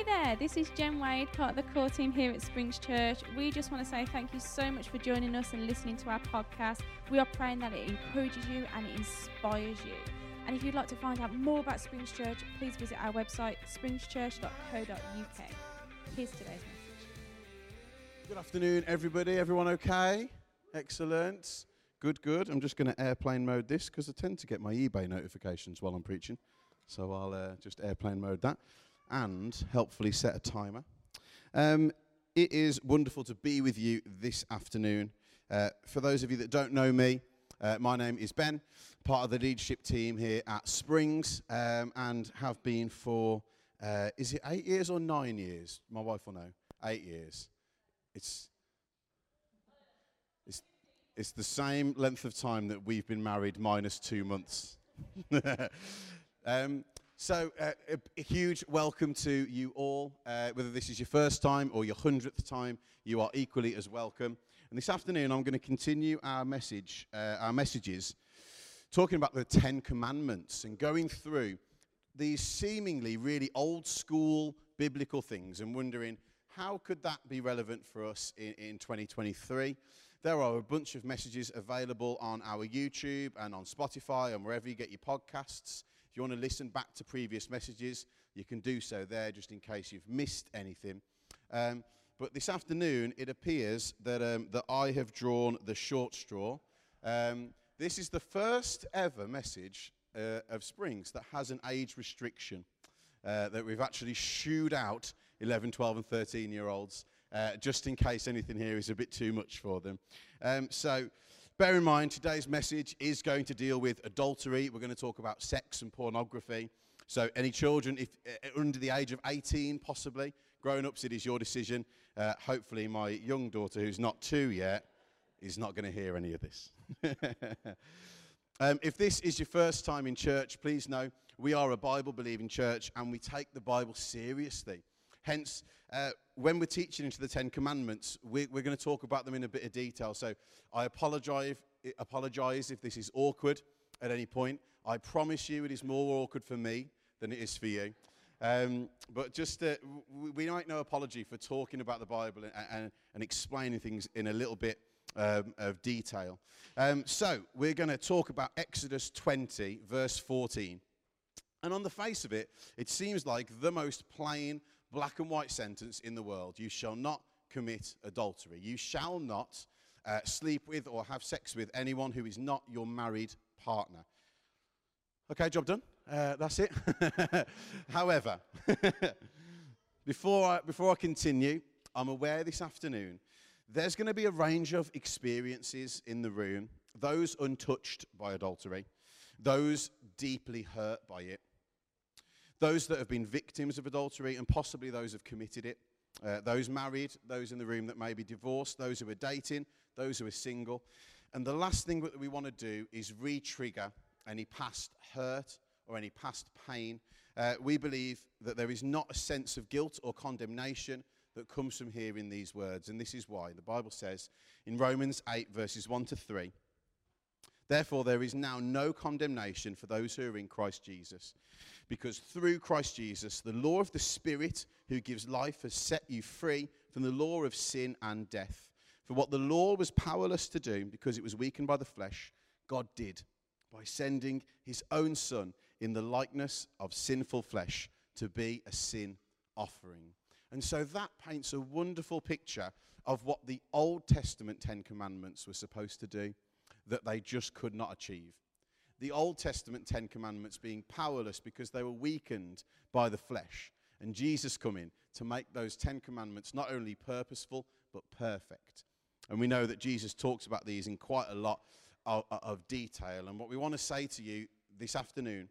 Hey there, this is Jen Wade, part of the core team here at Springs Church. We just want to say thank you so much for joining us and listening to our podcast. We are praying that it encourages you and it inspires you. And if you'd like to find out more about Springs Church, please visit our website, springschurch.co.uk. Here's today's message. Good afternoon, everybody. Everyone okay? Excellent. Good, good. I'm just going to airplane mode this because I tend to get my eBay notifications while I'm preaching. So I'll uh, just airplane mode that and helpfully set a timer. Um, it is wonderful to be with you this afternoon. Uh, for those of you that don't know me, uh, my name is Ben, part of the leadership team here at Springs, um, and have been for, uh, is it eight years or nine years? My wife will know. Eight years. It's, it's, it's the same length of time that we've been married, minus two months. um, so, uh, a, huge welcome to you all. Uh, whether this is your first time or your hundredth time, you are equally as welcome. And this afternoon, I'm going to continue our message, uh, our messages, talking about the Ten Commandments and going through these seemingly really old school biblical things and wondering how could that be relevant for us in, in 2023. There are a bunch of messages available on our YouTube and on Spotify and wherever you get your podcasts. If you want to listen back to previous messages, you can do so there just in case you've missed anything. Um, but this afternoon, it appears that, um, that I have drawn the short straw. Um, this is the first ever message uh, of Springs that has an age restriction. Uh, that we've actually shooed out 11, 12, and 13 year olds, uh, just in case anything here is a bit too much for them. Um, so, Bear in mind, today's message is going to deal with adultery. We're going to talk about sex and pornography. So, any children if, uh, under the age of 18, possibly, grown ups, it is your decision. Uh, hopefully, my young daughter, who's not two yet, is not going to hear any of this. um, if this is your first time in church, please know we are a Bible believing church and we take the Bible seriously. Hence, uh, when we're teaching into the Ten Commandments, we're, we're going to talk about them in a bit of detail. So I apologize, apologize if this is awkward at any point. I promise you it is more awkward for me than it is for you. Um, but just, uh, we, we make no apology for talking about the Bible and, and, and explaining things in a little bit um, of detail. Um, so we're going to talk about Exodus 20, verse 14. And on the face of it, it seems like the most plain, black and white sentence in the world. You shall not commit adultery. You shall not uh, sleep with or have sex with anyone who is not your married partner. Okay, job done. Uh, that's it. However, before, I, before I continue, I'm aware this afternoon there's going to be a range of experiences in the room those untouched by adultery, those deeply hurt by it, those that have been victims of adultery, and possibly those who have committed it. Uh, those married, those in the room that may be divorced, those who are dating, those who are single. And the last thing that we want to do is re trigger any past hurt or any past pain. Uh, we believe that there is not a sense of guilt or condemnation that comes from hearing these words. And this is why. The Bible says in Romans 8, verses 1 to 3 Therefore, there is now no condemnation for those who are in Christ Jesus. Because through Christ Jesus, the law of the Spirit who gives life has set you free from the law of sin and death. For what the law was powerless to do, because it was weakened by the flesh, God did by sending his own Son in the likeness of sinful flesh to be a sin offering. And so that paints a wonderful picture of what the Old Testament Ten Commandments were supposed to do that they just could not achieve. The Old Testament Ten Commandments being powerless because they were weakened by the flesh. And Jesus coming to make those Ten Commandments not only purposeful, but perfect. And we know that Jesus talks about these in quite a lot of, of detail. And what we want to say to you this afternoon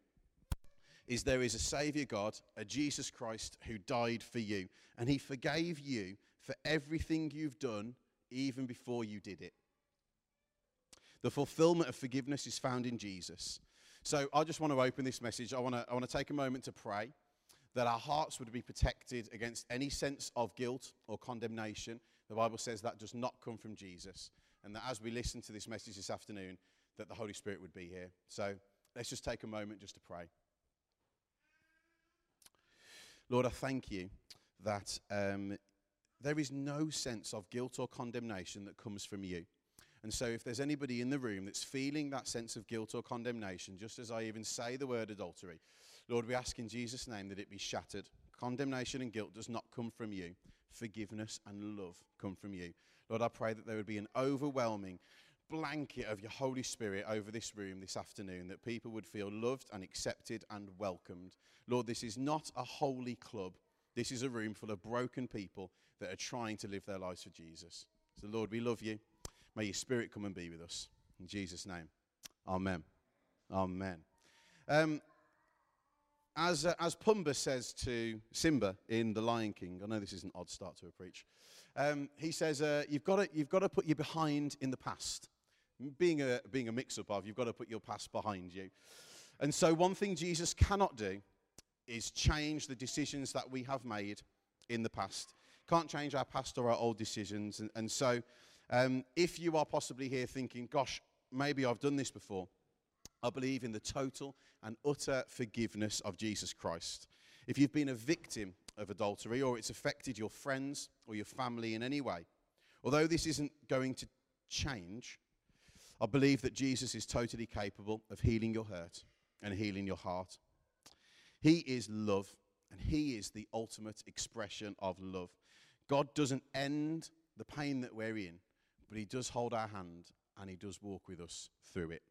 is there is a Savior God, a Jesus Christ, who died for you. And he forgave you for everything you've done, even before you did it. The fulfillment of forgiveness is found in Jesus. So I just want to open this message. I want to, I want to take a moment to pray that our hearts would be protected against any sense of guilt or condemnation. The Bible says that does not come from Jesus. And that as we listen to this message this afternoon, that the Holy Spirit would be here. So let's just take a moment just to pray. Lord, I thank you that um, there is no sense of guilt or condemnation that comes from you. And so, if there's anybody in the room that's feeling that sense of guilt or condemnation, just as I even say the word adultery, Lord, we ask in Jesus' name that it be shattered. Condemnation and guilt does not come from you. Forgiveness and love come from you. Lord, I pray that there would be an overwhelming blanket of your Holy Spirit over this room this afternoon, that people would feel loved and accepted and welcomed. Lord, this is not a holy club. This is a room full of broken people that are trying to live their lives for Jesus. So, Lord, we love you. May your spirit come and be with us. In Jesus' name. Amen. Amen. Um, as, uh, as Pumbaa says to Simba in The Lion King, I know this is an odd start to a preach. Um, he says, uh, you've, got to, you've got to put your behind in the past. Being a, being a mix up of, you've got to put your past behind you. And so, one thing Jesus cannot do is change the decisions that we have made in the past. Can't change our past or our old decisions. And, and so, um, if you are possibly here thinking, gosh, maybe I've done this before, I believe in the total and utter forgiveness of Jesus Christ. If you've been a victim of adultery or it's affected your friends or your family in any way, although this isn't going to change, I believe that Jesus is totally capable of healing your hurt and healing your heart. He is love, and He is the ultimate expression of love. God doesn't end the pain that we're in, but He does hold our hand and He does walk with us through it.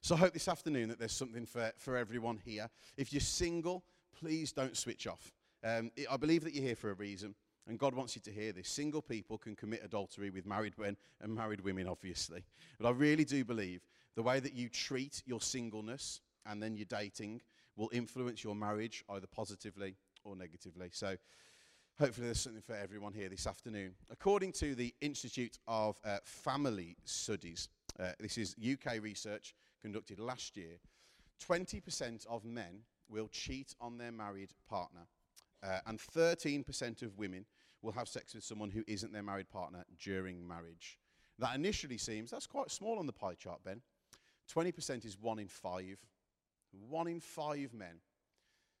So I hope this afternoon that there's something for, for everyone here. If you're single, please don't switch off. Um, I believe that you're here for a reason, and God wants you to hear this. Single people can commit adultery with married men and married women, obviously. But I really do believe the way that you treat your singleness and then your dating will influence your marriage either positively or negatively. So hopefully there's something for everyone here this afternoon. According to the Institute of uh, Family Studies, uh, this is UK research conducted last year, 20% of men will cheat on their married partner, uh, and 13% of women will have sex with someone who isn't their married partner during marriage. That initially seems, that's quite small on the pie chart, Ben. 20% is one in five. One in five men.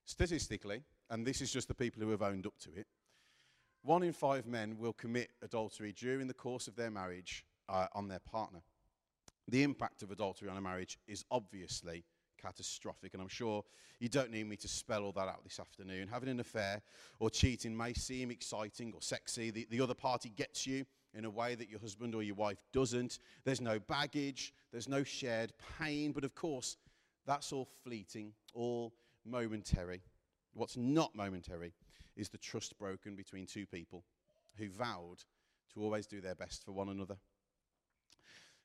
Statistically, and this is just the people who have owned up to it, one in five men will commit adultery during the course of their marriage uh, on their partner. The impact of adultery on a marriage is obviously catastrophic, and I'm sure you don't need me to spell all that out this afternoon. Having an affair or cheating may seem exciting or sexy. The, the other party gets you in a way that your husband or your wife doesn't. There's no baggage, there's no shared pain, but of course, that's all fleeting, all momentary. What's not momentary is the trust broken between two people who vowed to always do their best for one another.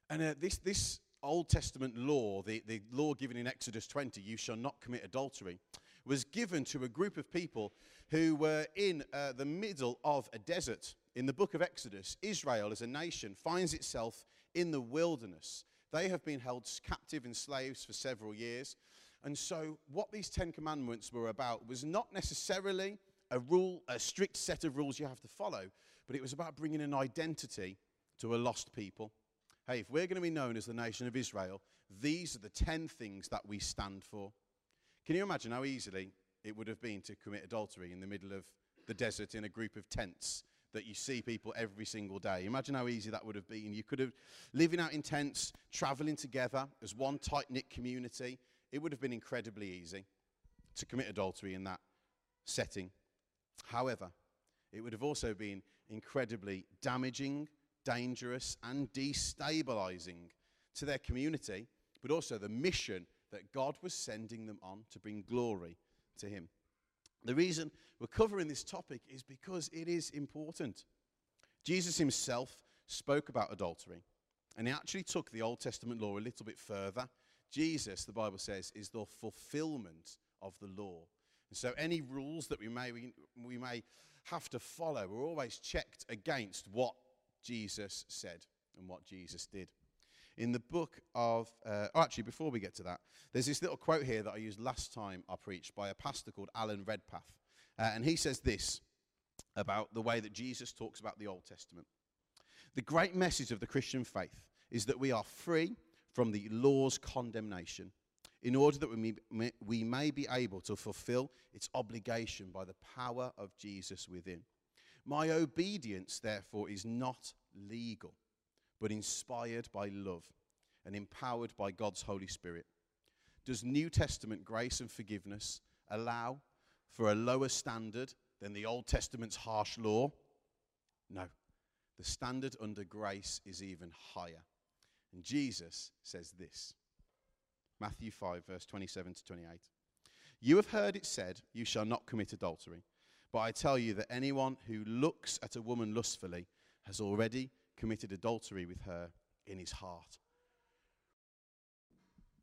And uh, this, this Old Testament law, the, the law given in Exodus 20, you shall not commit adultery, was given to a group of people who were in uh, the middle of a desert. In the book of Exodus, Israel as a nation finds itself in the wilderness. They have been held captive and slaves for several years. And so, what these Ten Commandments were about was not necessarily a rule, a strict set of rules you have to follow, but it was about bringing an identity to a lost people. Hey, if we're going to be known as the nation of Israel, these are the 10 things that we stand for. Can you imagine how easily it would have been to commit adultery in the middle of the desert in a group of tents that you see people every single day? Imagine how easy that would have been. You could have living out in tents, traveling together as one tight knit community. It would have been incredibly easy to commit adultery in that setting. However, it would have also been incredibly damaging, dangerous, and destabilizing to their community, but also the mission that God was sending them on to bring glory to Him. The reason we're covering this topic is because it is important. Jesus himself spoke about adultery, and he actually took the Old Testament law a little bit further. Jesus, the Bible says, is the fulfillment of the law. And so any rules that we may, we, we may have to follow are always checked against what Jesus said and what Jesus did. In the book of, uh, oh, actually, before we get to that, there's this little quote here that I used last time I preached by a pastor called Alan Redpath. Uh, and he says this about the way that Jesus talks about the Old Testament. The great message of the Christian faith is that we are free from the law's condemnation in order that we may, we may be able to fulfill its obligation by the power of Jesus within. My obedience, therefore, is not legal, but inspired by love and empowered by God's Holy Spirit. Does New Testament grace and forgiveness allow for a lower standard than the Old Testament's harsh law? No. The standard under grace is even higher. And Jesus says this Matthew 5, verse 27 to 28. You have heard it said, You shall not commit adultery. But I tell you that anyone who looks at a woman lustfully has already committed adultery with her in his heart.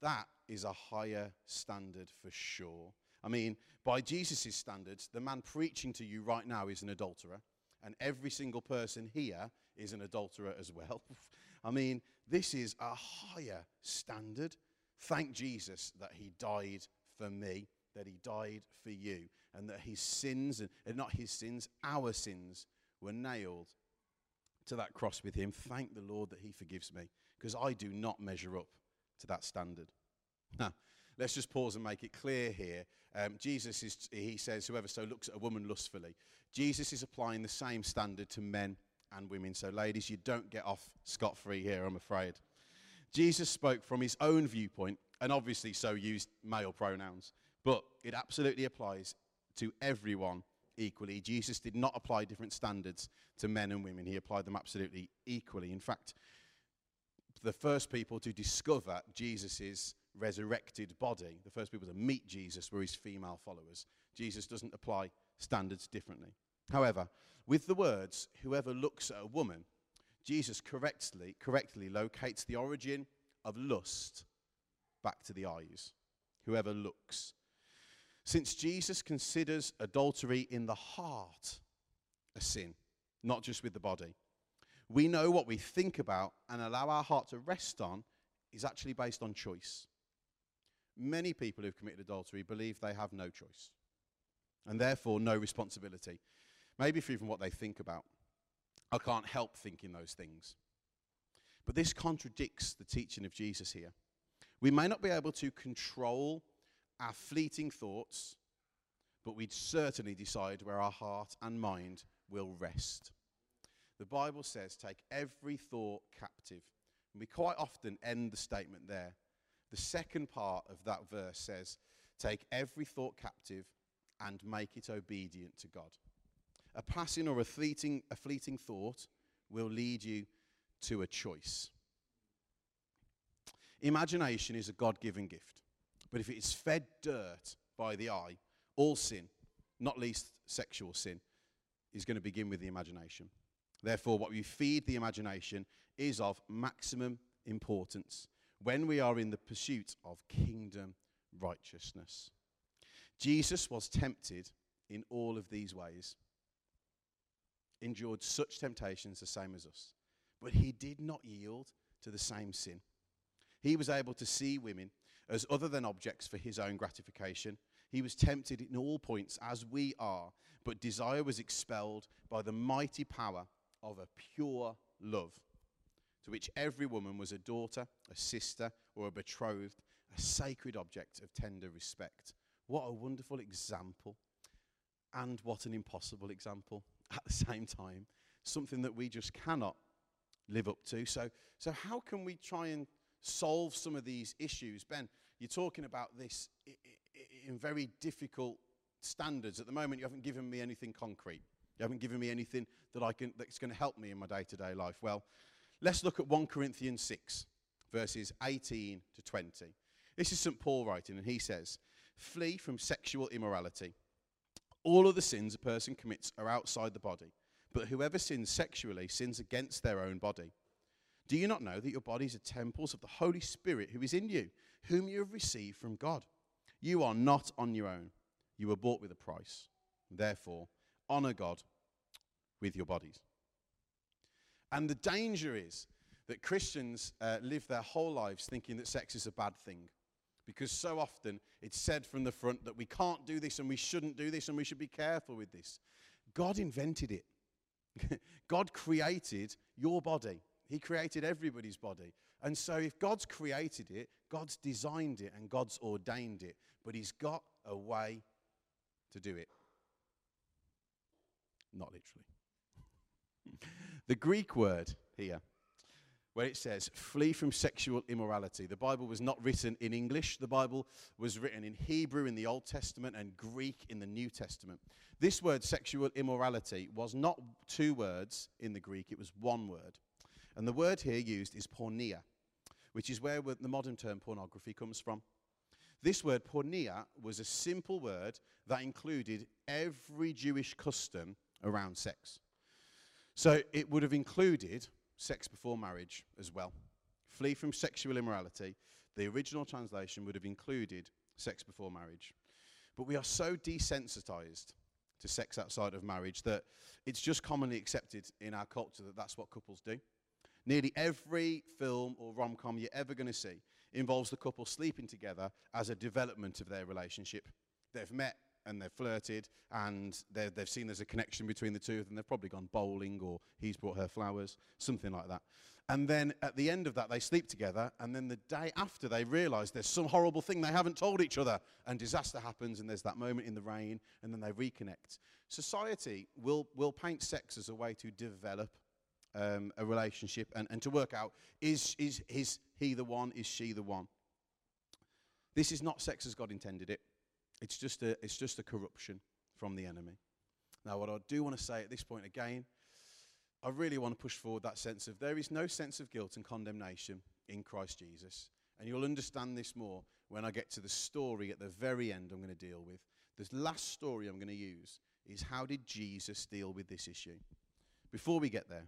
That is a higher standard for sure. I mean, by Jesus' standards, the man preaching to you right now is an adulterer, and every single person here is an adulterer as well. I mean, this is a higher standard. Thank Jesus that he died for me, that he died for you, and that his sins, and not his sins, our sins, were nailed to that cross with him. Thank the Lord that he forgives me, because I do not measure up to that standard. Now, let's just pause and make it clear here. Um, Jesus is, he says, whoever so looks at a woman lustfully. Jesus is applying the same standard to men and women. So, ladies, you don't get off scot free here, I'm afraid. Jesus spoke from his own viewpoint and obviously so used male pronouns, but it absolutely applies to everyone equally. Jesus did not apply different standards to men and women, he applied them absolutely equally. In fact, the first people to discover Jesus' resurrected body, the first people to meet Jesus were his female followers. Jesus doesn't apply standards differently. However, with the words, whoever looks at a woman, Jesus correctly, correctly locates the origin of lust back to the eyes. Whoever looks. Since Jesus considers adultery in the heart a sin, not just with the body, we know what we think about and allow our heart to rest on is actually based on choice. Many people who've committed adultery believe they have no choice and therefore no responsibility, maybe for even what they think about. I can't help thinking those things. But this contradicts the teaching of Jesus here. We may not be able to control our fleeting thoughts, but we'd certainly decide where our heart and mind will rest. The Bible says, take every thought captive. And we quite often end the statement there. The second part of that verse says, take every thought captive and make it obedient to God. A passing or a fleeting, a fleeting thought will lead you to a choice. Imagination is a God given gift. But if it is fed dirt by the eye, all sin, not least sexual sin, is going to begin with the imagination. Therefore, what we feed the imagination is of maximum importance when we are in the pursuit of kingdom righteousness. Jesus was tempted in all of these ways, endured such temptations the same as us, but he did not yield to the same sin. He was able to see women as other than objects for his own gratification. He was tempted in all points as we are, but desire was expelled by the mighty power of a pure love, to which every woman was a daughter, a sister, or a betrothed, a sacred object of tender respect. What a wonderful example, and what an impossible example at the same time. Something that we just cannot live up to. So, so how can we try and solve some of these issues. Ben, you're talking about this in very difficult standards. At the moment, you haven't given me anything concrete. You haven't given me anything that I can, that's going to help me in my day to day life. Well, let's look at 1 Corinthians 6, verses 18 to 20. This is St. Paul writing, and he says, Flee from sexual immorality. All of the sins a person commits are outside the body, but whoever sins sexually sins against their own body. Do you not know that your bodies are temples of the Holy Spirit who is in you, whom you have received from God? You are not on your own. You were bought with a price. Therefore, honor God with your bodies. And the danger is that Christians uh, live their whole lives thinking that sex is a bad thing. Because so often it's said from the front that we can't do this and we shouldn't do this and we should be careful with this. God invented it. God created your body. He created everybody's body. And so, if God's created it, God's designed it, and God's ordained it, but He's got a way to do it. Not literally. the Greek word here, where it says, flee from sexual immorality. The Bible was not written in English, the Bible was written in Hebrew in the Old Testament and Greek in the New Testament. This word, sexual immorality, was not two words in the Greek, it was one word. And the word here used is porneia, which is where the modern term pornography comes from. This word, porneia, was a simple word that included every Jewish custom around sex. So it would have included sex before marriage as well. Flee from sexual immorality. The original translation would have included sex before marriage. But we are so desensitized to sex outside of marriage that it's just commonly accepted in our culture that that's what couples do. Nearly every film or rom com you're ever going to see involves the couple sleeping together as a development of their relationship. They've met and they've flirted and they've seen there's a connection between the two of them. They've probably gone bowling or he's brought her flowers, something like that. And then at the end of that, they sleep together. And then the day after, they realize there's some horrible thing they haven't told each other. And disaster happens, and there's that moment in the rain, and then they reconnect. Society will, will paint sex as a way to develop um, a relationship and, and to work out is, is, is he the one, is she the one? This is not sex as God intended it. It's just a, it's just a corruption from the enemy. Now, what I do want to say at this point again, I really want to push forward that sense of there is no sense of guilt and condemnation in Christ Jesus. And you'll understand this more when I get to the story at the very end I'm going to deal with. This last story I'm going to use is how did Jesus deal with this issue? Before we get there,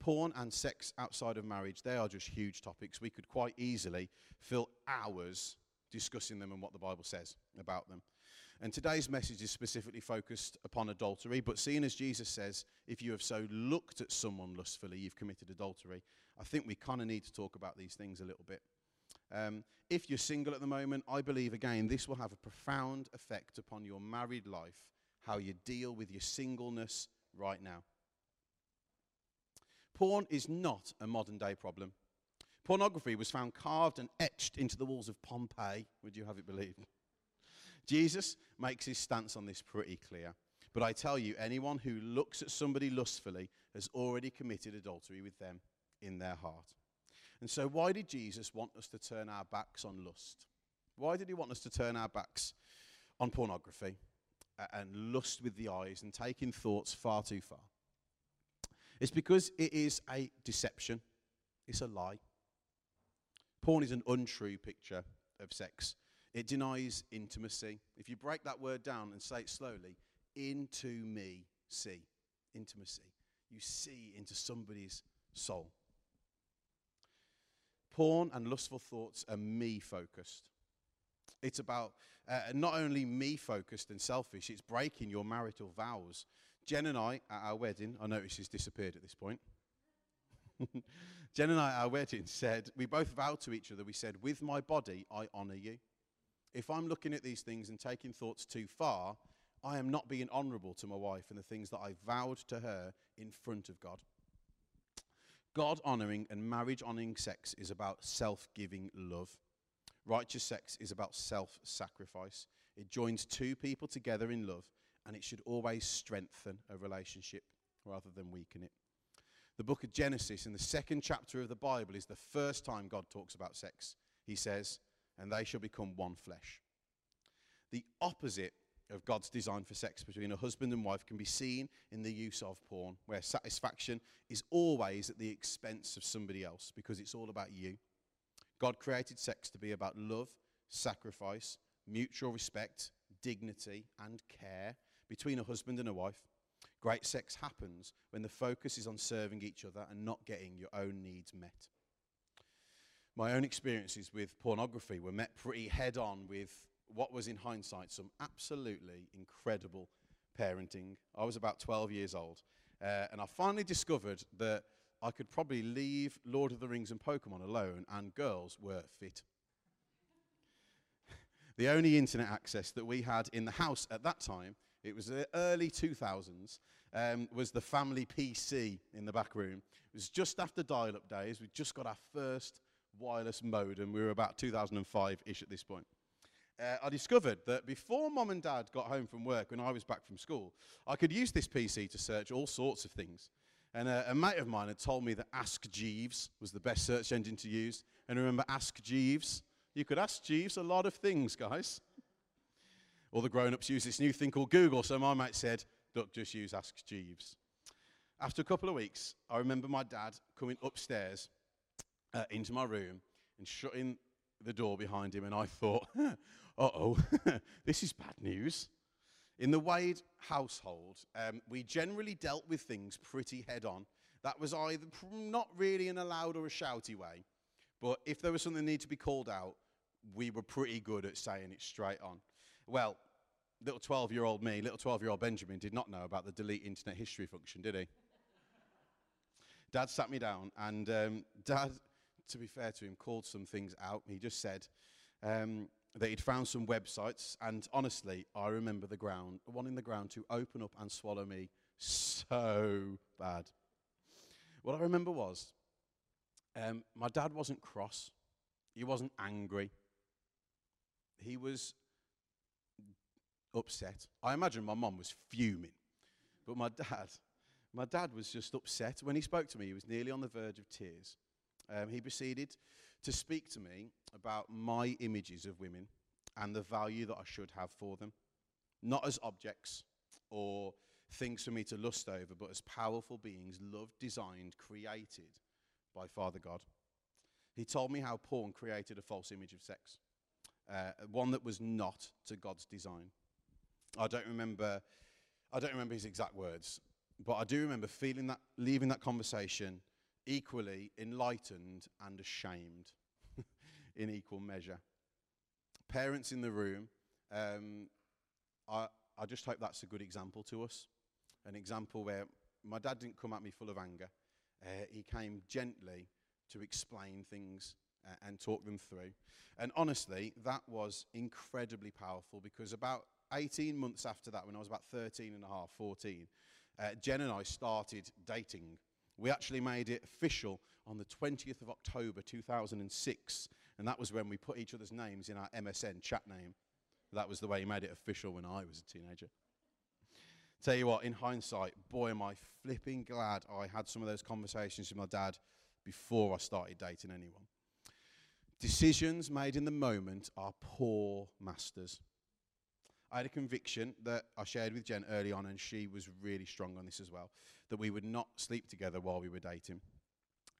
porn and sex outside of marriage, they are just huge topics. We could quite easily fill hours discussing them and what the Bible says about them. And today's message is specifically focused upon adultery, but seeing as Jesus says, if you have so looked at someone lustfully, you've committed adultery, I think we kind of need to talk about these things a little bit. Um, if you're single at the moment, I believe again this will have a profound effect upon your married life, how you deal with your singleness right now. Porn is not a modern day problem. Pornography was found carved and etched into the walls of Pompeii, would you have it believed? Jesus makes his stance on this pretty clear. But I tell you, anyone who looks at somebody lustfully has already committed adultery with them in their heart. And so, why did Jesus want us to turn our backs on lust? Why did he want us to turn our backs on pornography and lust with the eyes and taking thoughts far too far? It's because it is a deception, it's a lie. Porn is an untrue picture of sex. It denies intimacy. If you break that word down and say it slowly, into me see. Intimacy. You see into somebody's soul. Porn and lustful thoughts are me focused. It's about uh, not only me focused and selfish, it's breaking your marital vows. Jen and I, at our wedding, I notice she's disappeared at this point. Jen and I at our wedding said, we both vowed to each other, we said, with my body, I honor you. If I'm looking at these things and taking thoughts too far, I am not being honorable to my wife and the things that I vowed to her in front of God. God honoring and marriage honoring sex is about self giving love. Righteous sex is about self sacrifice. It joins two people together in love, and it should always strengthen a relationship rather than weaken it. The book of Genesis, in the second chapter of the Bible, is the first time God talks about sex. He says, and they shall become one flesh. The opposite of God's design for sex between a husband and wife can be seen in the use of porn, where satisfaction is always at the expense of somebody else because it's all about you. God created sex to be about love, sacrifice, mutual respect, dignity, and care between a husband and a wife. Great sex happens when the focus is on serving each other and not getting your own needs met. My own experiences with pornography were met pretty head on with what was, in hindsight, some absolutely incredible parenting. I was about 12 years old, uh, and I finally discovered that I could probably leave Lord of the Rings and Pokemon alone, and girls were fit. the only internet access that we had in the house at that time it was the early 2000s. um, was the family PC in the back room. It was just after dial up days. We'd just got our first wireless modem. We were about 2005 ish at this point. Uh, I discovered that before mom and dad got home from work when I was back from school, I could use this PC to search all sorts of things. And uh, a mate of mine had told me that Ask Jeeves was the best search engine to use. And remember Ask Jeeves? You could ask Jeeves a lot of things, guys. All the grown ups use this new thing called Google, so my mate said, Look, just use Ask Jeeves. After a couple of weeks, I remember my dad coming upstairs uh, into my room and shutting the door behind him, and I thought, uh oh, this is bad news. In the Wade household, um, we generally dealt with things pretty head on. That was either not really in a loud or a shouty way, but if there was something that needed to be called out, we were pretty good at saying it straight on. Well, little 12 year old me, little 12 year old Benjamin, did not know about the delete internet history function, did he? Dad sat me down, and um, Dad, to be fair to him, called some things out. He just said um, that he'd found some websites, and honestly, I remember the ground, one in the ground to open up and swallow me so bad. What I remember was um, my dad wasn't cross, he wasn't angry, he was upset. I imagine my mum was fuming. But my dad, my dad was just upset. When he spoke to me, he was nearly on the verge of tears. Um, he proceeded to speak to me about my images of women and the value that I should have for them. Not as objects or things for me to lust over, but as powerful beings, loved, designed, created by Father God. He told me how porn created a false image of sex, uh, one that was not to God's design. I don't remember, I don't remember his exact words, but I do remember feeling that, leaving that conversation equally enlightened and ashamed in equal measure. Parents in the room, um, I, I just hope that's a good example to us. An example where my dad didn't come at me full of anger. Uh, he came gently to explain things uh, and talk them through. And honestly, that was incredibly powerful because about 18 months after that, when I was about 13 and a half, 14, uh, Jen and I started dating. We actually made it official on the 20th of October 2006, and that was when we put each other's names in our MSN chat name. That was the way he made it official when I was a teenager. Tell you what, in hindsight, boy, am I flipping glad I had some of those conversations with my dad before I started dating anyone. Decisions made in the moment are poor masters. I had a conviction that I shared with Jen early on, and she was really strong on this as well, that we would not sleep together while we were dating.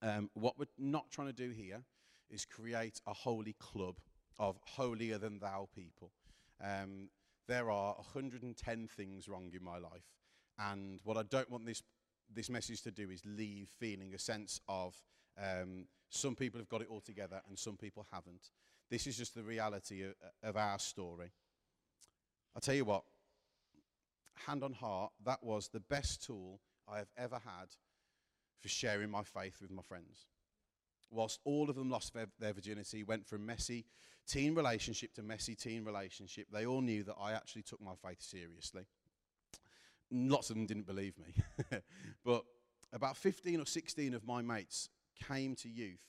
Um, what we're not trying to do here is create a holy club of holier than thou people. Um, there are 110 things wrong in my life, and what I don't want this this message to do is leave feeling a sense of um, some people have got it all together and some people haven't. This is just the reality of, of our story. I'll tell you what, hand on heart, that was the best tool I have ever had for sharing my faith with my friends. Whilst all of them lost their, their, virginity, went from messy teen relationship to messy teen relationship, they all knew that I actually took my faith seriously. Lots of them didn't believe me. but about 15 or 16 of my mates came to youth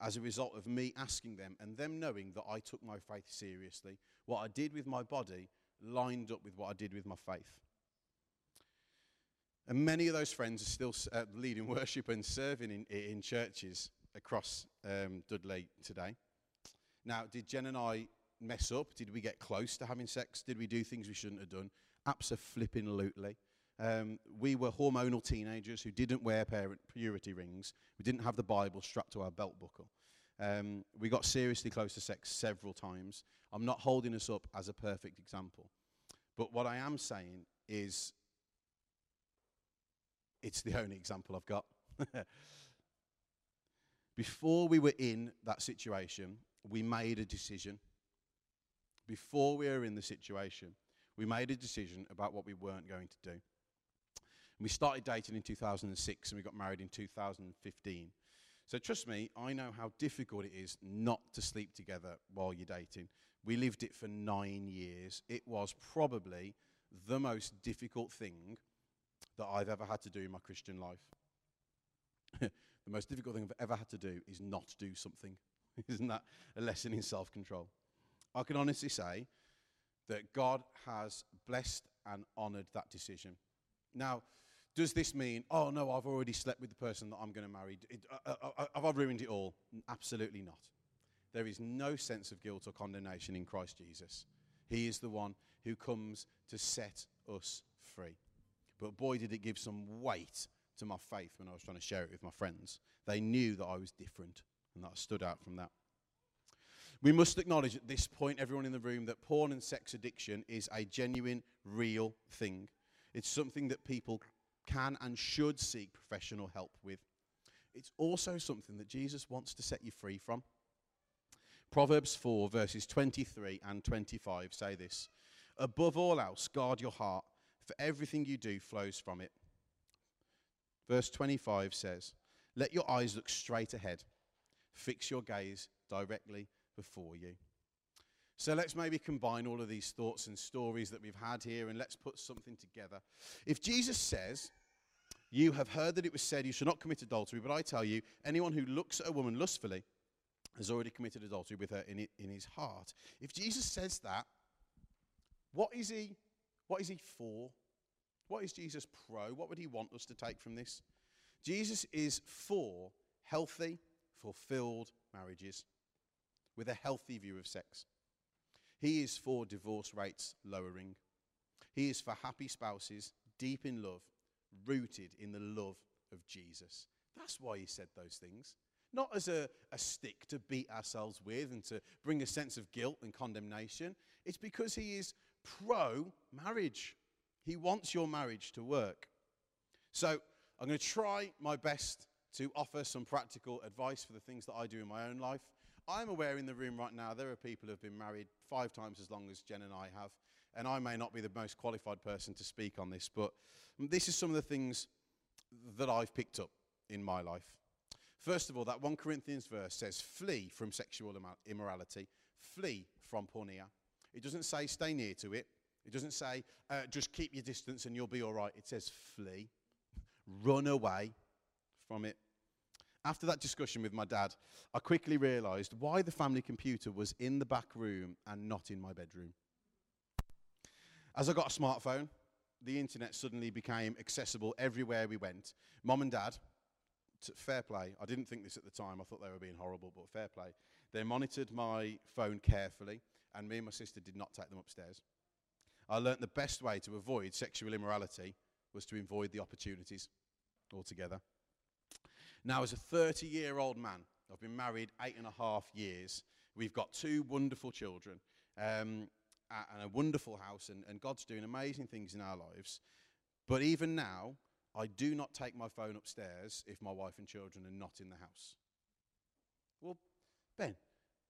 as a result of me asking them and them knowing that I took my faith seriously. What I did with my body lined up with what I did with my faith. And many of those friends are still uh, leading worship and serving in, in churches across um, Dudley today. Now, did Jen and I mess up? Did we get close to having sex? Did we do things we shouldn't have done? Absolutely. Um, we were hormonal teenagers who didn't wear parent purity rings. We didn't have the Bible strapped to our belt buckle. Um, we got seriously close to sex several times. I'm not holding us up as a perfect example. But what I am saying is it's the only example I've got. Before we were in that situation, we made a decision. Before we were in the situation, we made a decision about what we weren't going to do. We started dating in 2006 and we got married in 2015. So trust me, I know how difficult it is not to sleep together while you're dating. We lived it for nine years. It was probably the most difficult thing that I've ever had to do in my Christian life. the most difficult thing I've ever had to do is not do something. Isn't that a lesson in self control? I can honestly say that God has blessed and honored that decision. Now, does this mean, oh no, I've already slept with the person that I'm going to marry? It, uh, uh, uh, have I ruined it all? Absolutely not. There is no sense of guilt or condemnation in Christ Jesus. He is the one who comes to set us free. But boy, did it give some weight to my faith when I was trying to share it with my friends. They knew that I was different, and that I stood out from that. We must acknowledge at this point, everyone in the room, that porn and sex addiction is a genuine, real thing. It's something that people can and should seek professional help with. It's also something that Jesus wants to set you free from. Proverbs 4, verses 23 and 25 say this Above all else, guard your heart, for everything you do flows from it. Verse 25 says, Let your eyes look straight ahead, fix your gaze directly before you. So let's maybe combine all of these thoughts and stories that we've had here and let's put something together. If Jesus says, You have heard that it was said, You shall not commit adultery, but I tell you, anyone who looks at a woman lustfully has already committed adultery with her in, it, in his heart. If Jesus says that, what is he what is he for? What is Jesus pro? What would he want us to take from this? Jesus is for healthy, fulfilled marriages with a healthy view of sex. He is for divorce rates lowering. He is for happy spouses deep in love, rooted in the love of Jesus. That's why he said those things. Not as a, a stick to beat ourselves with and to bring a sense of guilt and condemnation. It's because he is pro marriage. He wants your marriage to work. So I'm going to try my best to offer some practical advice for the things that I do in my own life. I'm aware in the room right now there are people who have been married five times as long as Jen and I have, and I may not be the most qualified person to speak on this, but this is some of the things that I've picked up in my life. First of all, that 1 Corinthians verse says, Flee from sexual immorality, flee from porneia. It doesn't say stay near to it. It doesn't say uh, just keep your distance and you'll be all right. It says flee, run away from it. After that discussion with my dad, I quickly realized why the family computer was in the back room and not in my bedroom. As I got a smartphone, the internet suddenly became accessible everywhere we went. Mom and dad, fair play. I didn't think this at the time. I thought they were being horrible, but fair play. They monitored my phone carefully and me and my sister did not take them upstairs. I learnt the best way to avoid sexual immorality was to avoid the opportunities altogether. Now, as a 30 year old man, I've been married eight and a half years. We've got two wonderful children um, and a wonderful house, and, and God's doing amazing things in our lives. But even now, I do not take my phone upstairs if my wife and children are not in the house. Well, Ben,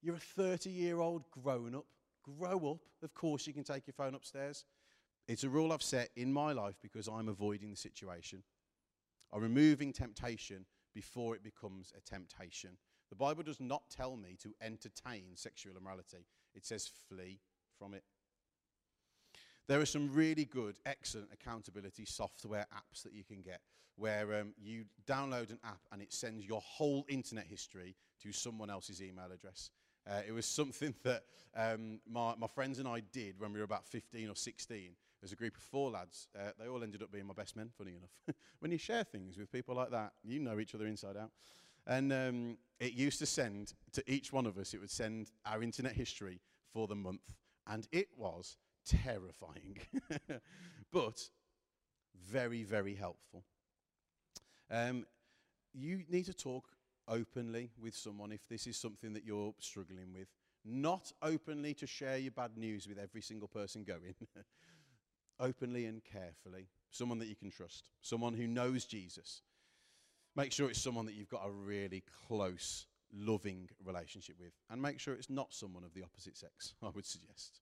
you're a 30 year old grown up. Grow up. Of course, you can take your phone upstairs. It's a rule I've set in my life because I'm avoiding the situation. I'm removing temptation before it becomes a temptation. The Bible does not tell me to entertain sexual immorality, it says flee from it. There are some really good, excellent accountability software apps that you can get where um, you download an app and it sends your whole internet history to someone else's email address. Uh, it was something that um, my, my friends and I did when we were about 15 or 16. There's a group of four lads. Uh, they all ended up being my best men, funny enough. when you share things with people like that, you know each other inside out. And um, it used to send to each one of us, it would send our internet history for the month. And it was terrifying, but very, very helpful. Um, you need to talk openly with someone if this is something that you're struggling with. Not openly to share your bad news with every single person going. openly and carefully. Someone that you can trust. Someone who knows Jesus. Make sure it's someone that you've got a really close, loving relationship with. And make sure it's not someone of the opposite sex, I would suggest.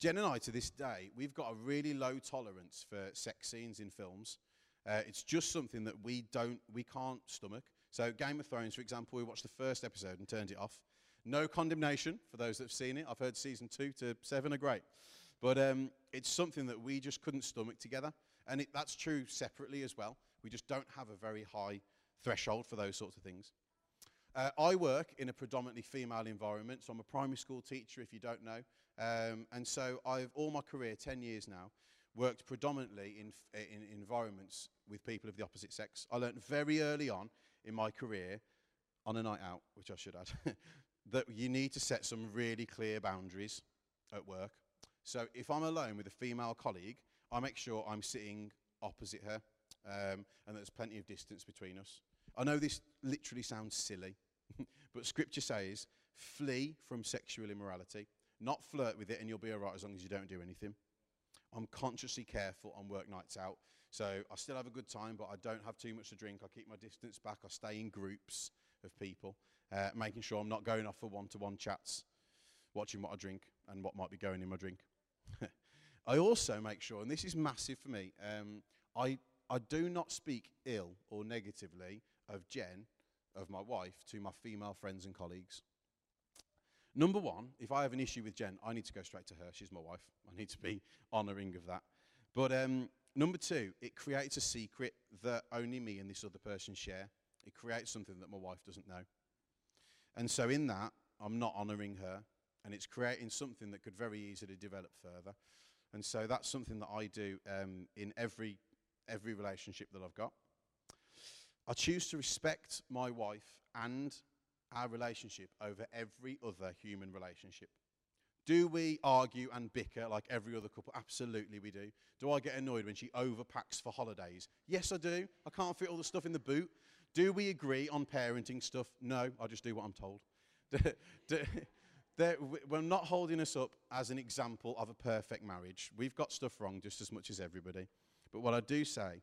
Jen and I, to this day, we've got a really low tolerance for sex scenes in films. Uh, it's just something that we don't, we can't stomach. So, Game of Thrones, for example, we watched the first episode and turned it off. No condemnation for those that have seen it. I've heard season two to seven are great. But um, it's something that we just couldn't stomach together. And it, that's true separately as well. We just don't have a very high threshold for those sorts of things. Uh, I work in a predominantly female environment, so I'm a primary school teacher, if you don't know. Um, and so I've, all my career, 10 years now, worked predominantly in, in environments with people of the opposite sex. I learned very early on in my career, on a night out, which I should add, that you need to set some really clear boundaries at work. So if I'm alone with a female colleague, I make sure I'm sitting opposite her um, and there's plenty of distance between us. I know this literally sounds silly, but scripture says, flee from sexual immorality. Not flirt with it and you'll be all right as long as you don't do anything. I'm consciously careful on work nights out. So I still have a good time, but I don't have too much to drink. I keep my distance back. I stay in groups of people, uh, making sure I'm not going off for one to one chats, watching what I drink and what might be going in my drink. I also make sure, and this is massive for me, um, I, I do not speak ill or negatively of Jen, of my wife, to my female friends and colleagues. Number one, if I have an issue with Jen, I need to go straight to her. She's my wife. I need to be honouring of that. But um, number two, it creates a secret that only me and this other person share. It creates something that my wife doesn't know. And so, in that, I'm not honouring her, and it's creating something that could very easily develop further. And so, that's something that I do um, in every, every relationship that I've got. I choose to respect my wife and our relationship over every other human relationship. Do we argue and bicker like every other couple? Absolutely, we do. Do I get annoyed when she overpacks for holidays? Yes, I do. I can't fit all the stuff in the boot. Do we agree on parenting stuff? No, I just do what I'm told. we're not holding us up as an example of a perfect marriage. We've got stuff wrong just as much as everybody. But what I do say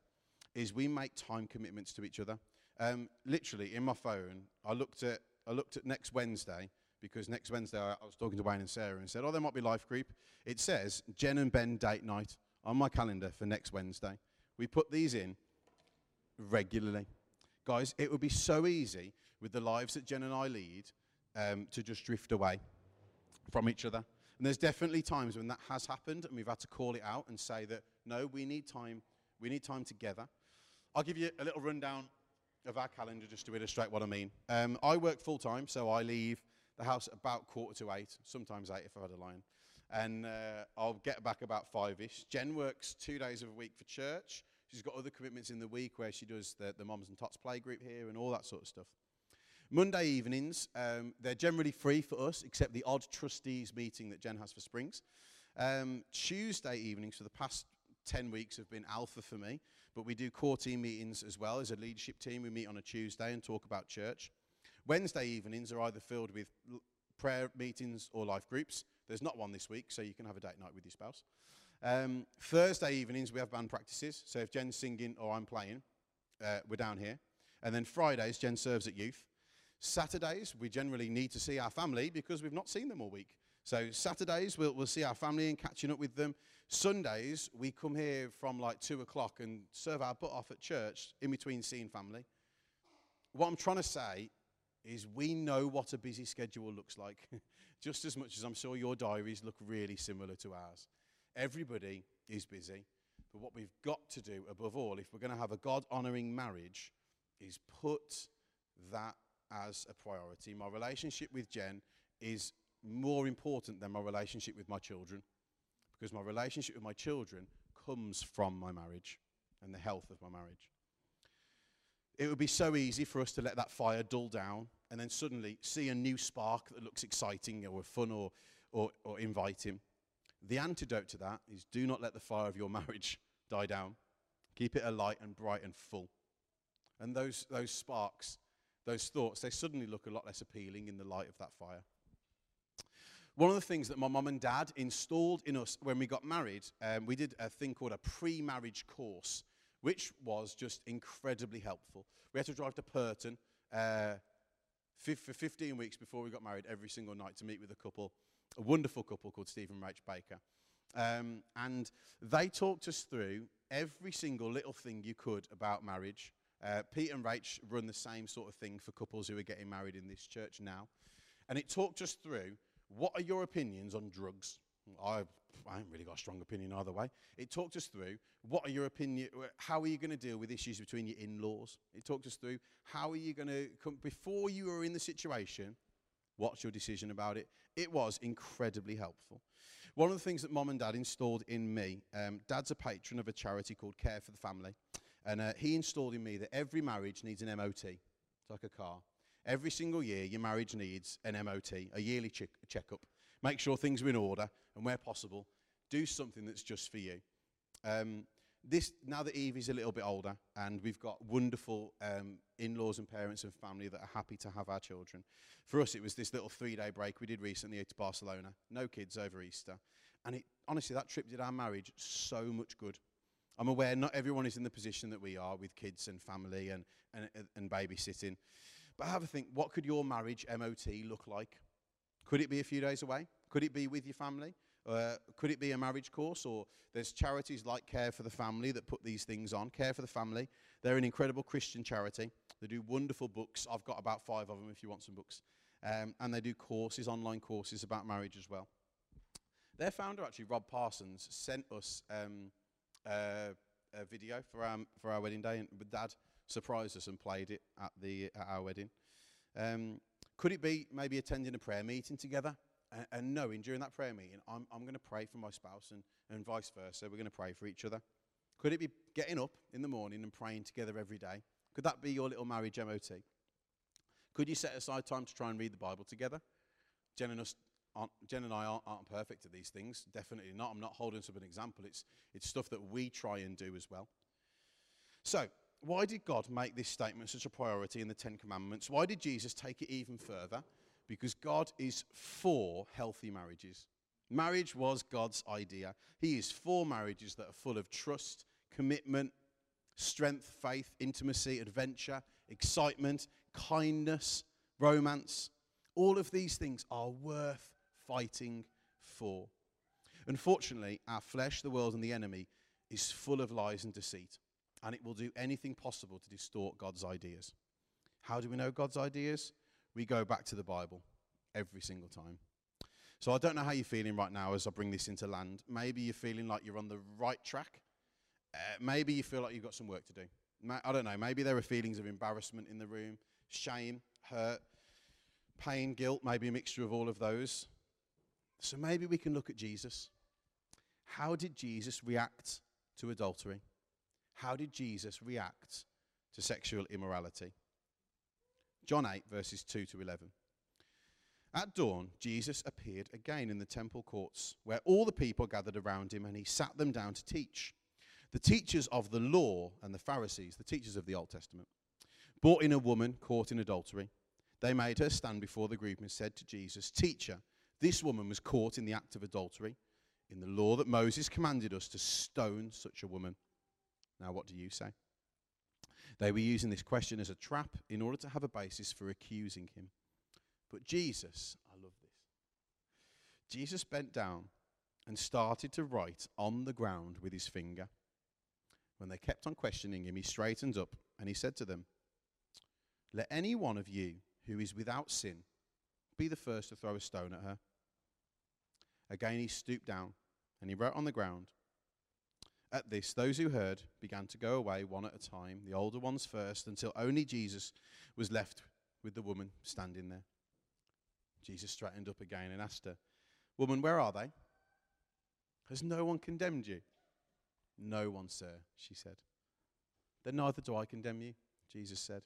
is we make time commitments to each other. Um, literally, in my phone, I looked at I looked at next Wednesday because next Wednesday I, I was talking to Wayne and Sarah and said, "Oh, there might be life group." It says Jen and Ben date night on my calendar for next Wednesday. We put these in regularly, guys. It would be so easy with the lives that Jen and I lead um, to just drift away from each other. And there's definitely times when that has happened, and we've had to call it out and say that no, we need time. We need time together. I'll give you a little rundown of our calendar just to illustrate what I mean. Um, I work full time, so I leave the house about quarter to eight, sometimes eight if I've had a line. And uh, I'll get back about five ish. Jen works two days of a week for church. She's got other commitments in the week where she does the, the Moms and Tots play group here and all that sort of stuff. Monday evenings, um, they're generally free for us, except the odd trustees meeting that Jen has for Springs. Um, Tuesday evenings for the past 10 weeks have been alpha for me, but we do core team meetings as well as a leadership team. We meet on a Tuesday and talk about church. Wednesday evenings are either filled with prayer meetings or life groups. There's not one this week, so you can have a date night with your spouse. Um, Thursday evenings, we have band practices. So if Jen's singing or I'm playing, uh, we're down here. And then Fridays, Jen serves at youth. Saturdays, we generally need to see our family because we've not seen them all week. So Saturdays, we'll, we'll see our family and catching up with them. Sundays, we come here from like two o'clock and serve our butt off at church in between seeing family. What I'm trying to say is we know what a busy schedule looks like, just as much as I'm sure your diaries look really similar to ours. Everybody is busy, but what we've got to do above all, if we're going to have a God honoring marriage, is put that as a priority. My relationship with Jen is more important than my relationship with my children because my relationship with my children comes from my marriage and the health of my marriage. It would be so easy for us to let that fire dull down and then suddenly see a new spark that looks exciting or fun or, or, or inviting. The antidote to that is do not let the fire of your marriage die down. Keep it alight and bright and full. And those, those sparks, those thoughts, they suddenly look a lot less appealing in the light of that fire. One of the things that my mum and dad installed in us when we got married, um, we did a thing called a pre marriage course, which was just incredibly helpful. We had to drive to Purton uh, for 15 weeks before we got married every single night to meet with a couple, a wonderful couple called Stephen and Rach Baker. Um, and they talked us through every single little thing you could about marriage. Uh, Pete and Rach run the same sort of thing for couples who are getting married in this church now. And it talked us through what are your opinions on drugs? I, I ain't really got a strong opinion either way. It talked us through what are your opinion, how are you going to deal with issues between your in-laws. It talked us through how are you going to come before you are in the situation. What's your decision about it? It was incredibly helpful. One of the things that mom and dad installed in me, um, dad's a patron of a charity called Care for the Family, and uh, he installed in me that every marriage needs an MOT. It's like a car. Every single year, your marriage needs an MOT, a yearly check- checkup. Make sure things are in order, and where possible, do something that's just for you. Um, this now that Evie's a little bit older, and we've got wonderful um, in-laws and parents and family that are happy to have our children. For us, it was this little three-day break we did recently to Barcelona. No kids over Easter, and it, honestly, that trip did our marriage so much good. I'm aware not everyone is in the position that we are with kids and family and, and, and babysitting. But have a think what could your marriage MOT look like? Could it be a few days away? Could it be with your family? Uh, could it be a marriage course? Or there's charities like Care for the Family that put these things on. Care for the Family, they're an incredible Christian charity. They do wonderful books. I've got about five of them if you want some books. Um, and they do courses, online courses about marriage as well. Their founder, actually, Rob Parsons, sent us um, uh, a video for our, for our wedding day, and Dad surprised us and played it at, the, at our wedding. Um, could it be maybe attending a prayer meeting together? and, and knowing during that prayer meeting, I'm, I'm going to pray for my spouse and, and vice versa. We're going to pray for each other. Could it be getting up in the morning and praying together every day? Could that be your little marriage MOT? Could you set aside time to try and read the Bible together? Jen and, us aren't, Jen and I aren't, aren't perfect at these things. Definitely not. I'm not holding up an example. It's, it's stuff that we try and do as well. So, why did God make this statement such a priority in the Ten Commandments? Why did Jesus take it even further? because God is for healthy marriages. Marriage was God's idea. He is for marriages that are full of trust, commitment, strength, faith, intimacy, adventure, excitement, kindness, romance. All of these things are worth fighting for. Unfortunately, our flesh, the world, and the enemy is full of lies and deceit, and it will do anything possible to distort God's ideas. How do we know God's ideas? we go back to the Bible every single time. So I don't know how you're feeling right now as I bring this into land. Maybe you're feeling like you're on the right track. Uh, maybe you feel like you've got some work to do. Ma- I don't know. Maybe there are feelings of embarrassment in the room, shame, hurt, pain, guilt, maybe a mixture of all of those. So maybe we can look at Jesus. How did Jesus react to adultery? How did Jesus react to sexual immorality? John 8, verses 2 to 11. At dawn, Jesus appeared again in the temple courts, where all the people gathered around him, and he sat them down to teach. The teachers of the law and the Pharisees, the teachers of the Old Testament, brought in a woman caught in adultery. They made her stand before the group and said to Jesus, Teacher, this woman was caught in the act of adultery. In the law that Moses commanded us to stone such a woman. Now, what do you say? They were using this question as a trap in order to have a basis for accusing him. But Jesus, I love this. Jesus bent down and started to write on the ground with his finger. When they kept on questioning him, he straightened up and he said to them, Let any one of you who is without sin be the first to throw a stone at her. Again, he stooped down and he wrote on the ground. At this, those who heard began to go away one at a time, the older ones first, until only Jesus was left with the woman standing there. Jesus straightened up again and asked her, Woman, where are they? Has no one condemned you? No one, sir, she said. Then neither do I condemn you, Jesus said.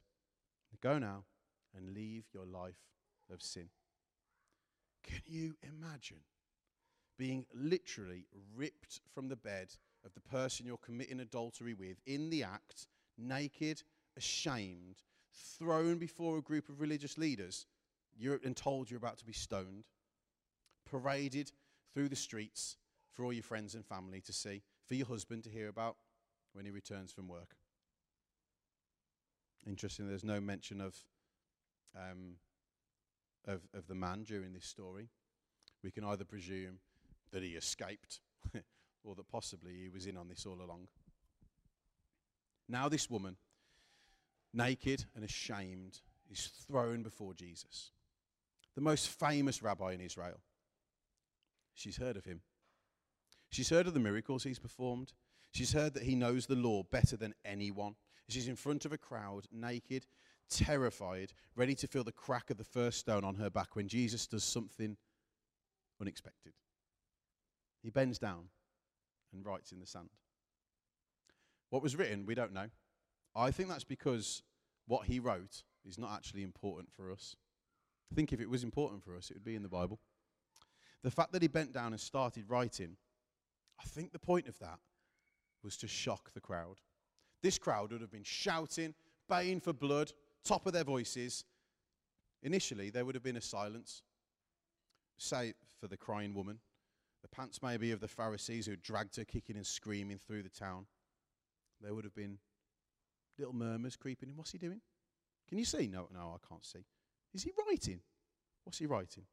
Go now and leave your life of sin. Can you imagine being literally ripped from the bed of the person you're committing adultery with in the act, naked, ashamed, thrown before a group of religious leaders you're, and told you're about to be stoned, paraded through the streets for all your friends and family to see, for your husband to hear about when he returns from work. Interesting, there's no mention of, um, of, of the man during this story. We can either presume that he escaped or that possibly he was in on this all along. Now, this woman, naked and ashamed, is thrown before Jesus, the most famous rabbi in Israel. She's heard of him. She's heard of the miracles he's performed. She's heard that he knows the law better than anyone. She's in front of a crowd, naked, terrified, ready to feel the crack of the first stone on her back when Jesus does something unexpected. He bends down and writes in the sand. What was written, we don't know. I think that's because what he wrote is not actually important for us. I think if it was important for us, it would be in the Bible. The fact that he bent down and started writing, I think the point of that was to shock the crowd. This crowd would have been shouting, baying for blood, top of their voices. Initially, there would have been a silence, say for the crying woman, pants maybe of the Pharisees who dragged her kicking and screaming through the town. There would have been little murmurs creeping in. What's he doing? Can you see? No, no, I can't see. Is he writing? What's he writing?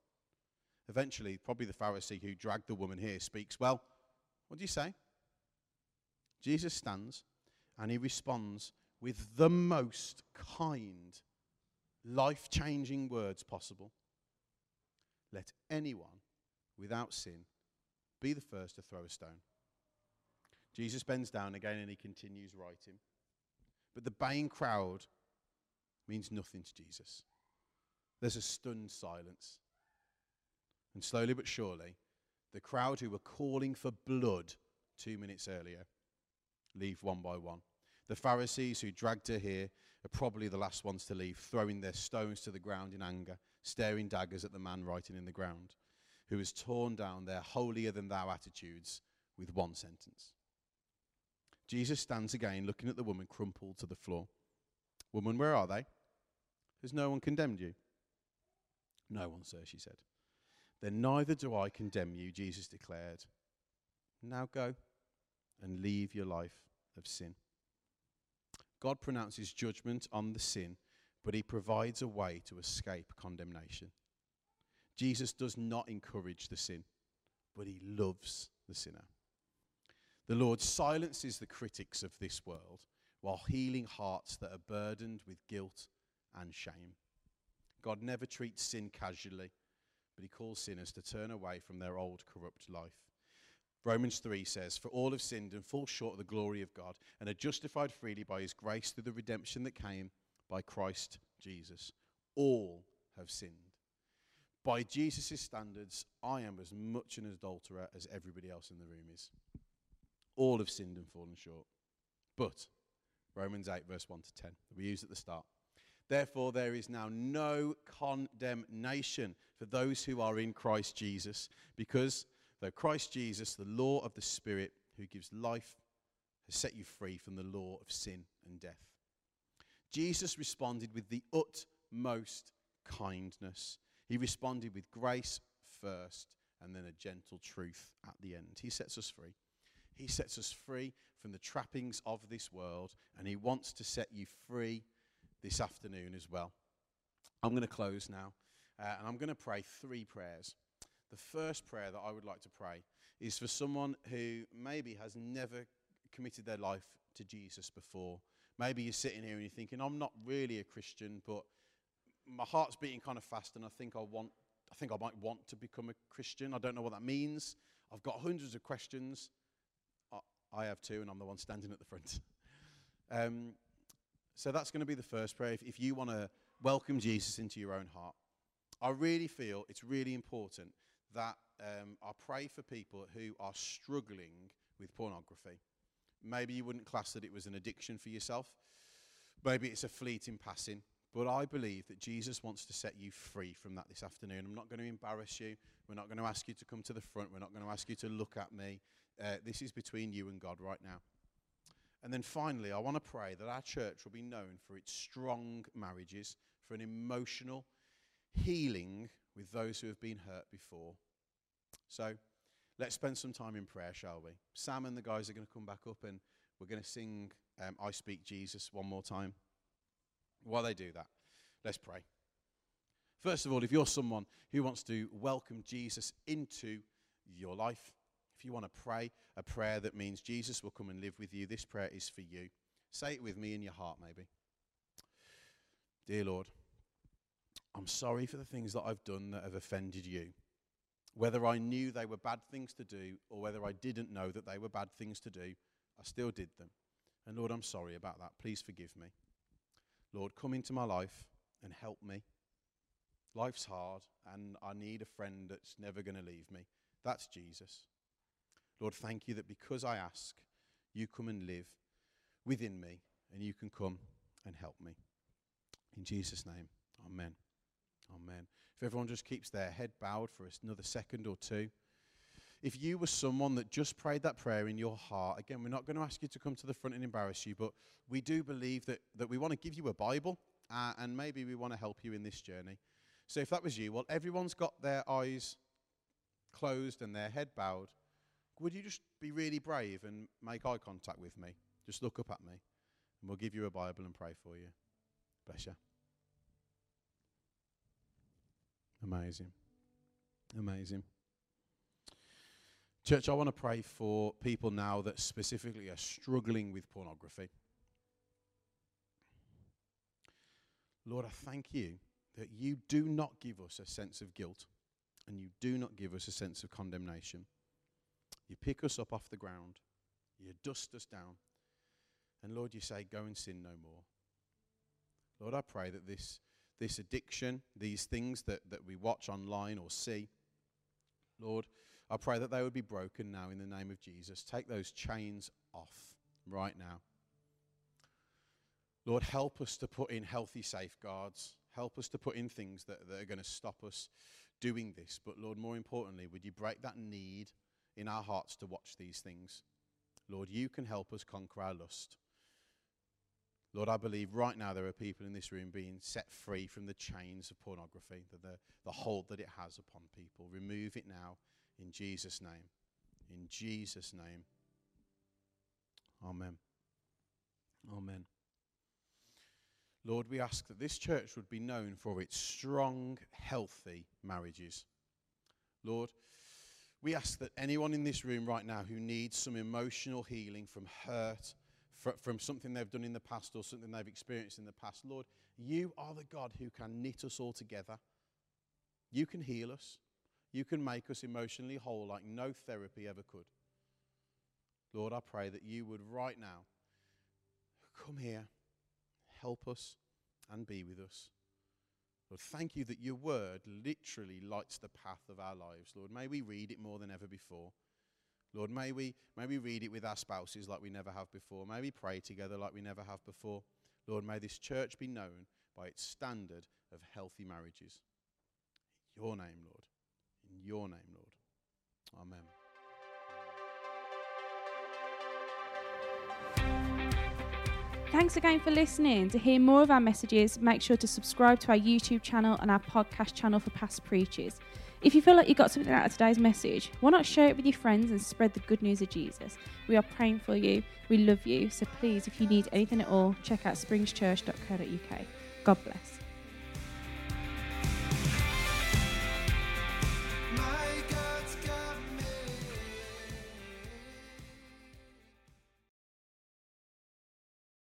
Eventually, probably the Pharisee who dragged the woman here speaks, Well, what do you say? Jesus stands and he responds with the most kind, life changing words possible. Let anyone without sin be the first to throw a stone. Jesus bends down again and he continues writing. But the baying crowd means nothing to Jesus. There's a stunned silence. And slowly but surely, the crowd who were calling for blood two minutes earlier leave one by one. The Pharisees who dragged her here are probably the last ones to leave, throwing their stones to the ground in anger, staring daggers at the man writing in the ground, who has torn down their holier than thou attitudes with one sentence. Jesus stands again, looking at the woman crumpled to the floor. Woman, where are they? Has no one condemned you? No one, sir, she said. Then neither do I condemn you, Jesus declared. Now go and leave your life of sin. God pronounces judgment on the sin, but he provides a way to escape condemnation. Jesus does not encourage the sin, but he loves the sinner. The Lord silences the critics of this world while healing hearts that are burdened with guilt and shame. God never treats sin casually, but he calls sinners to turn away from their old corrupt life. Romans 3 says, For all have sinned and fall short of the glory of God, and are justified freely by his grace through the redemption that came by Christ Jesus. All have sinned. By Jesus' standards, I am as much an adulterer as everybody else in the room is. All have sinned and fallen short. But, Romans 8, verse 1 to 10, that we used at the start. Therefore, there is now no condemnation for those who are in Christ Jesus, because though Christ Jesus, the law of the Spirit who gives life, has set you free from the law of sin and death. Jesus responded with the utmost kindness. He responded with grace first and then a gentle truth at the end. He sets us free. He sets us free from the trappings of this world, and He wants to set you free this afternoon as well. I'm going to close now, uh, and I'm going to pray three prayers. The first prayer that I would like to pray is for someone who maybe has never committed their life to Jesus before. Maybe you're sitting here and you're thinking, I'm not really a Christian, but my heart's beating kind of fast, and I think I want, I think I might want to become a Christian. I don't know what that means. I've got hundreds of questions. I, I have two, and I'm the one standing at the front. um, so that's going to be the first prayer. If, if you want to welcome Jesus into your own heart, I really feel it's really important that um, I pray for people who are struggling with pornography. Maybe you wouldn't class that it was an addiction for yourself. Maybe it's a fleeting passing. But I believe that Jesus wants to set you free from that this afternoon. I'm not going to embarrass you. We're not going to ask you to come to the front. We're not going to ask you to look at me. Uh, this is between you and God right now. And then finally, I want to pray that our church will be known for its strong marriages, for an emotional healing with those who have been hurt before. So let's spend some time in prayer, shall we? Sam and the guys are going to come back up and we're going to sing um, I Speak Jesus one more time. While they do that, let's pray. First of all, if you're someone who wants to welcome Jesus into your life, if you want to pray a prayer that means Jesus will come and live with you, this prayer is for you. Say it with me in your heart, maybe. Dear Lord, I'm sorry for the things that I've done that have offended you. Whether I knew they were bad things to do or whether I didn't know that they were bad things to do, I still did them. And Lord, I'm sorry about that. Please forgive me. Lord, come into my life and help me. Life's hard, and I need a friend that's never going to leave me. That's Jesus. Lord, thank you that because I ask, you come and live within me, and you can come and help me. In Jesus' name, amen. Amen. If everyone just keeps their head bowed for another second or two. If you were someone that just prayed that prayer in your heart, again, we're not going to ask you to come to the front and embarrass you, but we do believe that, that we want to give you a Bible uh, and maybe we want to help you in this journey. So if that was you, well, everyone's got their eyes closed and their head bowed. Would you just be really brave and make eye contact with me? Just look up at me, and we'll give you a Bible and pray for you. Bless you. Amazing. Amazing. Church, I want to pray for people now that specifically are struggling with pornography. Lord, I thank you that you do not give us a sense of guilt and you do not give us a sense of condemnation. You pick us up off the ground, you dust us down, and Lord, you say, Go and sin no more. Lord, I pray that this, this addiction, these things that, that we watch online or see, Lord, I pray that they would be broken now in the name of Jesus. Take those chains off right now. Lord, help us to put in healthy safeguards. Help us to put in things that, that are going to stop us doing this. But Lord, more importantly, would you break that need in our hearts to watch these things? Lord, you can help us conquer our lust. Lord, I believe right now there are people in this room being set free from the chains of pornography, the, the, the hold that it has upon people. Remove it now in Jesus' name. In Jesus' name. Amen. Amen. Lord, we ask that this church would be known for its strong, healthy marriages. Lord, we ask that anyone in this room right now who needs some emotional healing from hurt, from something they've done in the past or something they've experienced in the past, Lord, you are the God who can knit us all together. You can heal us. You can make us emotionally whole like no therapy ever could. Lord, I pray that you would right now come here help us and be with us. Lord, thank you that your word literally lights the path of our lives. Lord, may we read it more than ever before. Lord, may we, may we read it with our spouses like we never have before. May we pray together like we never have before. Lord, may this church be known by its standard of healthy marriages. Your name, Lord. In your name, Lord. Amen. Thanks again for listening. To hear more of our messages, make sure to subscribe to our YouTube channel and our podcast channel for past preachers. If you feel like you got something out of today's message, why not share it with your friends and spread the good news of Jesus? We are praying for you. We love you. So please, if you need anything at all, check out springschurch.co.uk. God bless.